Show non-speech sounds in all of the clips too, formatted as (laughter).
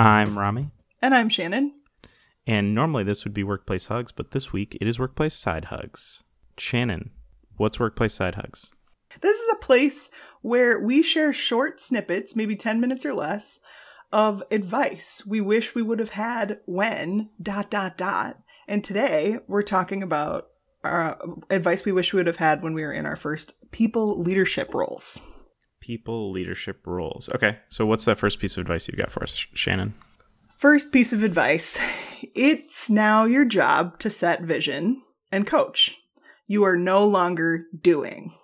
I'm Rami. And I'm Shannon. And normally this would be Workplace Hugs, but this week it is Workplace Side Hugs. Shannon, what's Workplace Side Hugs? This is a place where we share short snippets, maybe 10 minutes or less, of advice we wish we would have had when dot dot dot. And today we're talking about uh, advice we wish we would have had when we were in our first people leadership roles. People leadership roles. Okay, so what's that first piece of advice you've got for us, Shannon? First piece of advice it's now your job to set vision and coach. You are no longer doing.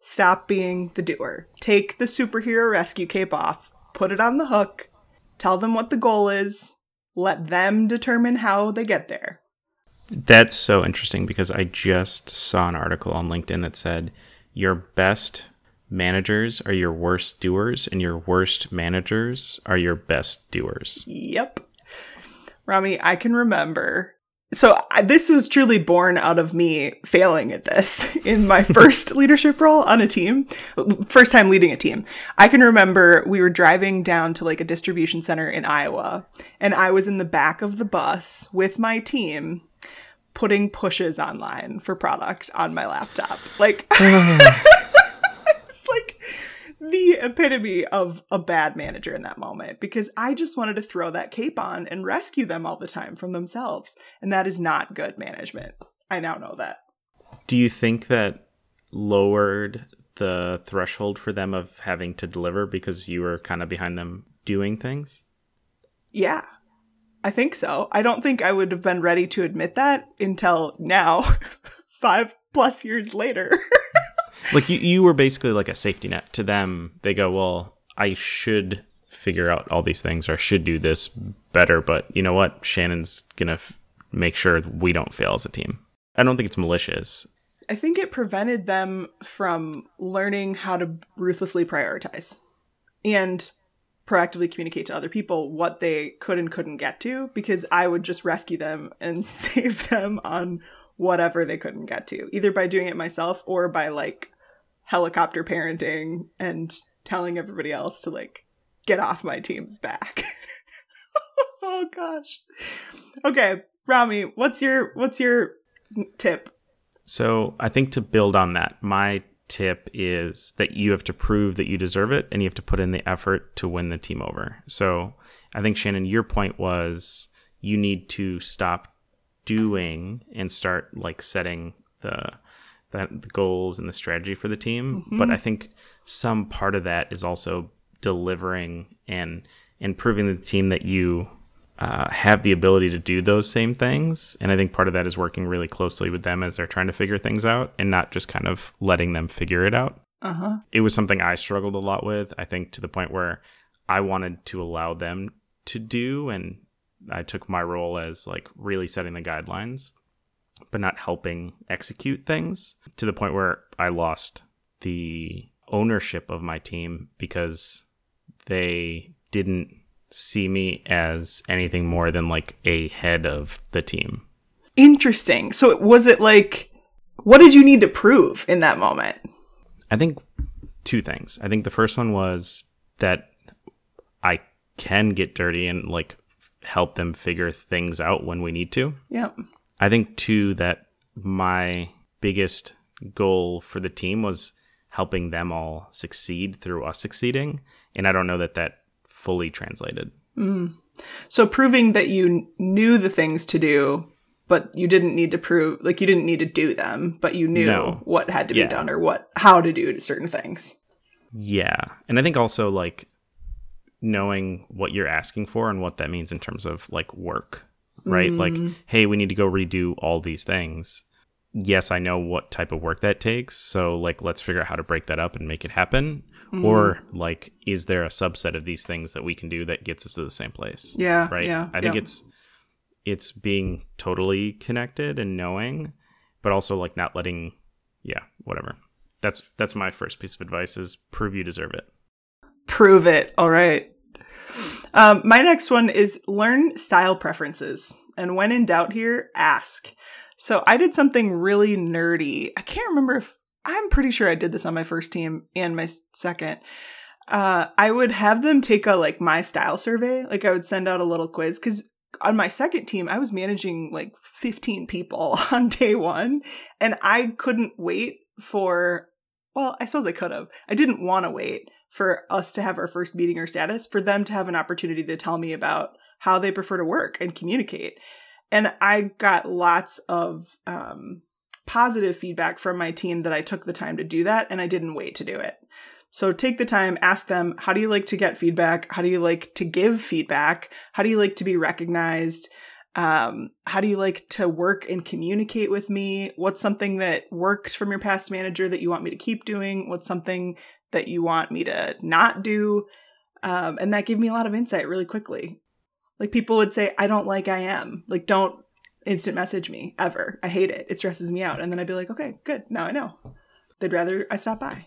Stop being the doer. Take the superhero rescue cape off, put it on the hook, tell them what the goal is, let them determine how they get there. That's so interesting because I just saw an article on LinkedIn that said your best managers are your worst doers and your worst managers are your best doers. Yep. Rami, I can remember. So I, this was truly born out of me failing at this (laughs) in my (laughs) first leadership role on a team, first time leading a team. I can remember we were driving down to like a distribution center in Iowa, and I was in the back of the bus with my team putting pushes online for product on my laptop. Like (sighs) like (laughs) the epitome of a bad manager in that moment because I just wanted to throw that cape on and rescue them all the time from themselves. And that is not good management. I now know that. Do you think that lowered the threshold for them of having to deliver because you were kind of behind them doing things? Yeah. I think so. I don't think I would have been ready to admit that until now, (laughs) five plus years later. (laughs) like you, you were basically like a safety net to them. They go, well, I should figure out all these things or I should do this better, but you know what? Shannon's gonna f- make sure we don't fail as a team. I don't think it's malicious. I think it prevented them from learning how to ruthlessly prioritize and proactively communicate to other people what they could and couldn't get to because I would just rescue them and (laughs) save them on whatever they couldn't get to, either by doing it myself or by like helicopter parenting and telling everybody else to like get off my team's back. (laughs) oh gosh. Okay, Rami, what's your what's your tip? So, I think to build on that, my tip is that you have to prove that you deserve it and you have to put in the effort to win the team over. So, I think Shannon your point was you need to stop doing and start like setting the that the goals and the strategy for the team. Mm-hmm. But I think some part of that is also delivering and and proving to the team that you uh, have the ability to do those same things. And I think part of that is working really closely with them as they're trying to figure things out and not just kind of letting them figure it out. Uh-huh. It was something I struggled a lot with. I think to the point where I wanted to allow them to do, and I took my role as like really setting the guidelines but not helping execute things to the point where I lost the ownership of my team because they didn't see me as anything more than like a head of the team. Interesting. So was it like what did you need to prove in that moment? I think two things. I think the first one was that I can get dirty and like help them figure things out when we need to. Yeah. I think too that my biggest goal for the team was helping them all succeed through us succeeding, and I don't know that that fully translated. Mm. So proving that you knew the things to do, but you didn't need to prove like you didn't need to do them, but you knew no. what had to yeah. be done or what how to do certain things. Yeah. And I think also like knowing what you're asking for and what that means in terms of like work right? Mm. Like, hey, we need to go redo all these things. Yes, I know what type of work that takes. So, like, let's figure out how to break that up and make it happen. Mm. Or, like, is there a subset of these things that we can do that gets us to the same place? Yeah. Right. Yeah, I think yeah. it's it's being totally connected and knowing, but also like not letting. Yeah. Whatever. That's that's my first piece of advice: is prove you deserve it. Prove it. All right. Um, my next one is learn style preferences. And when in doubt here, ask. So I did something really nerdy. I can't remember if I'm pretty sure I did this on my first team and my second. uh, I would have them take a like my style survey. Like I would send out a little quiz because on my second team, I was managing like 15 people (laughs) on day one, and I couldn't wait for. Well, I suppose I could have. I didn't want to wait for us to have our first meeting or status for them to have an opportunity to tell me about how they prefer to work and communicate. And I got lots of um, positive feedback from my team that I took the time to do that and I didn't wait to do it. So take the time, ask them, how do you like to get feedback? How do you like to give feedback? How do you like to be recognized? Um, how do you like to work and communicate with me? What's something that worked from your past manager that you want me to keep doing? What's something that you want me to not do? Um, and that gave me a lot of insight really quickly. Like people would say, I don't like I am. Like, don't instant message me ever. I hate it. It stresses me out. And then I'd be like, okay, good. Now I know. They'd rather I stop by.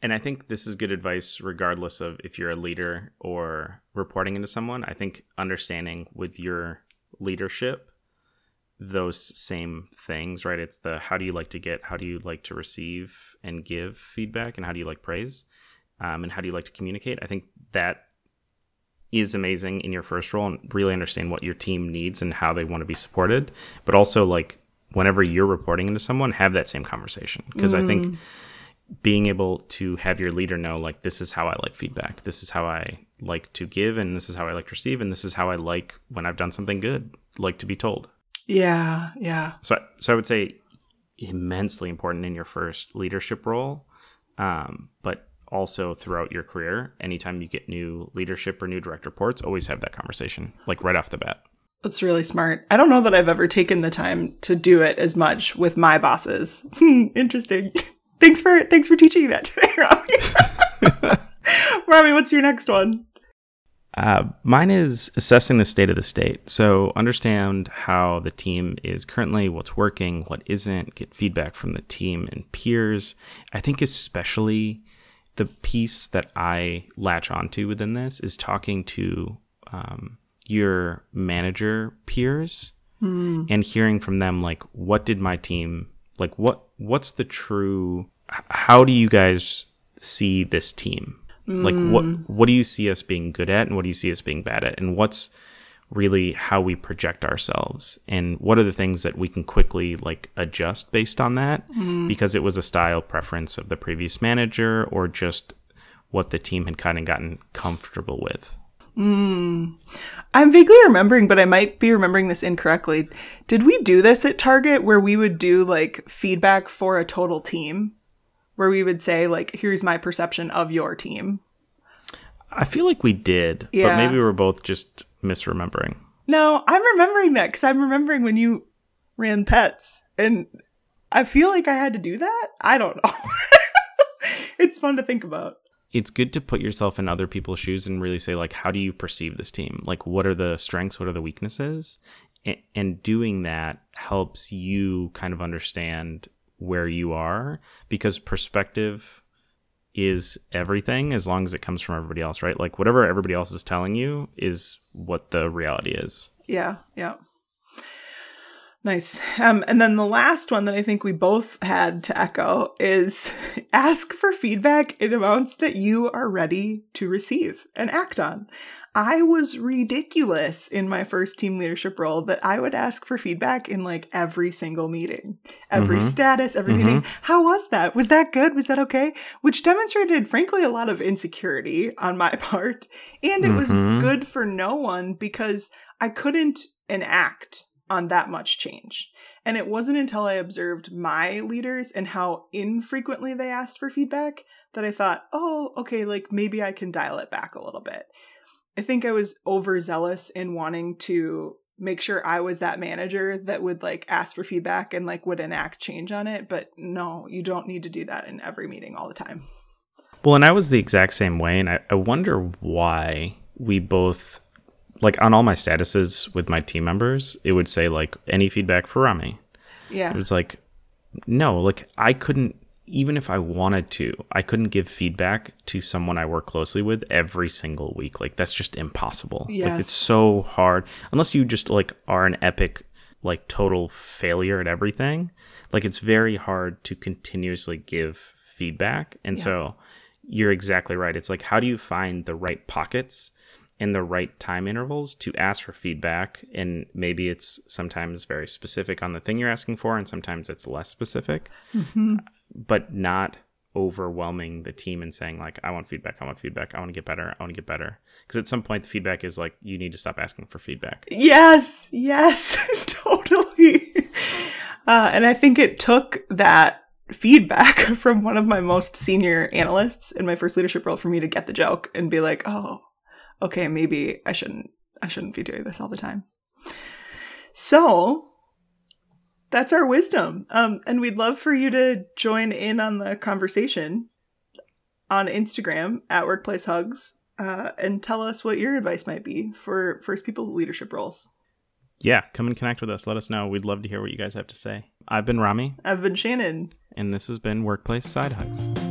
And I think this is good advice, regardless of if you're a leader or reporting into someone. I think understanding with your leadership those same things, right? It's the how do you like to get, how do you like to receive and give feedback, and how do you like praise, um, and how do you like to communicate? I think that is amazing in your first role and really understand what your team needs and how they want to be supported. But also, like, whenever you're reporting into someone, have that same conversation. Because mm. I think mm. Being able to have your leader know, like, this is how I like feedback, this is how I like to give, and this is how I like to receive, and this is how I like when I've done something good, like to be told. Yeah, yeah. So, so I would say immensely important in your first leadership role. Um, but also throughout your career, anytime you get new leadership or new direct reports, always have that conversation, like right off the bat. That's really smart. I don't know that I've ever taken the time to do it as much with my bosses. (laughs) Interesting. (laughs) thanks for thanks for teaching that today, (laughs) Rami. Rami, (laughs) what's your next one? Uh, mine is assessing the state of the state. So understand how the team is currently, what's working, what isn't, get feedback from the team and peers. I think especially the piece that I latch onto within this is talking to um, your manager peers mm. and hearing from them like what did my team like what what's the true how do you guys see this team mm. like what hmm. what do you see us being good at and what do you see us being bad at and what's really how we project ourselves and what are the things that we can quickly like adjust based on that mm. because it was a style preference of the previous manager or just what the team had kind of gotten comfortable with. Mm. I'm vaguely remembering, but I might be remembering this incorrectly. Did we do this at Target where we would do like feedback for a total team? Where we would say, like, here's my perception of your team? I feel like we did, yeah. but maybe we're both just misremembering. No, I'm remembering that because I'm remembering when you ran pets, and I feel like I had to do that. I don't know. (laughs) it's fun to think about. It's good to put yourself in other people's shoes and really say, like, how do you perceive this team? Like, what are the strengths? What are the weaknesses? And doing that helps you kind of understand where you are because perspective is everything as long as it comes from everybody else, right? Like whatever everybody else is telling you is what the reality is. Yeah, yeah. Nice. Um, and then the last one that I think we both had to echo is (laughs) ask for feedback in amounts that you are ready to receive and act on. I was ridiculous in my first team leadership role that I would ask for feedback in like every single meeting, every mm-hmm. status, every mm-hmm. meeting. How was that? Was that good? Was that okay? Which demonstrated, frankly, a lot of insecurity on my (laughs) part. And it mm-hmm. was good for no one because I couldn't enact on that much change. And it wasn't until I observed my leaders and how infrequently they asked for feedback that I thought, oh, okay, like maybe I can dial it back a little bit. I think I was overzealous in wanting to make sure I was that manager that would like ask for feedback and like would enact change on it. But no, you don't need to do that in every meeting all the time. Well, and I was the exact same way. And I, I wonder why we both, like on all my statuses with my team members, it would say like any feedback for Rami. Yeah. It was like, no, like I couldn't even if I wanted to, I couldn't give feedback to someone I work closely with every single week. Like that's just impossible. Yes. Like it's so hard unless you just like are an epic like total failure at everything. Like it's very hard to continuously give feedback. And yeah. so you're exactly right. It's like, how do you find the right pockets and the right time intervals to ask for feedback? And maybe it's sometimes very specific on the thing you're asking for, and sometimes it's less specific, mm-hmm. but not overwhelming the team and saying like i want feedback i want feedback i want to get better i want to get better because at some point the feedback is like you need to stop asking for feedback yes yes (laughs) totally uh, and i think it took that feedback (laughs) from one of my most senior analysts in my first leadership role for me to get the joke and be like, "Oh, okay, maybe I shouldn't I shouldn't be doing this all the time." So, that's our wisdom. Um, and we'd love for you to join in on the conversation on Instagram at Workplace Hugs uh, and tell us what your advice might be for first people leadership roles. Yeah, come and connect with us. Let us know. We'd love to hear what you guys have to say. I've been Rami. I've been Shannon and this has been Workplace Side Hugs.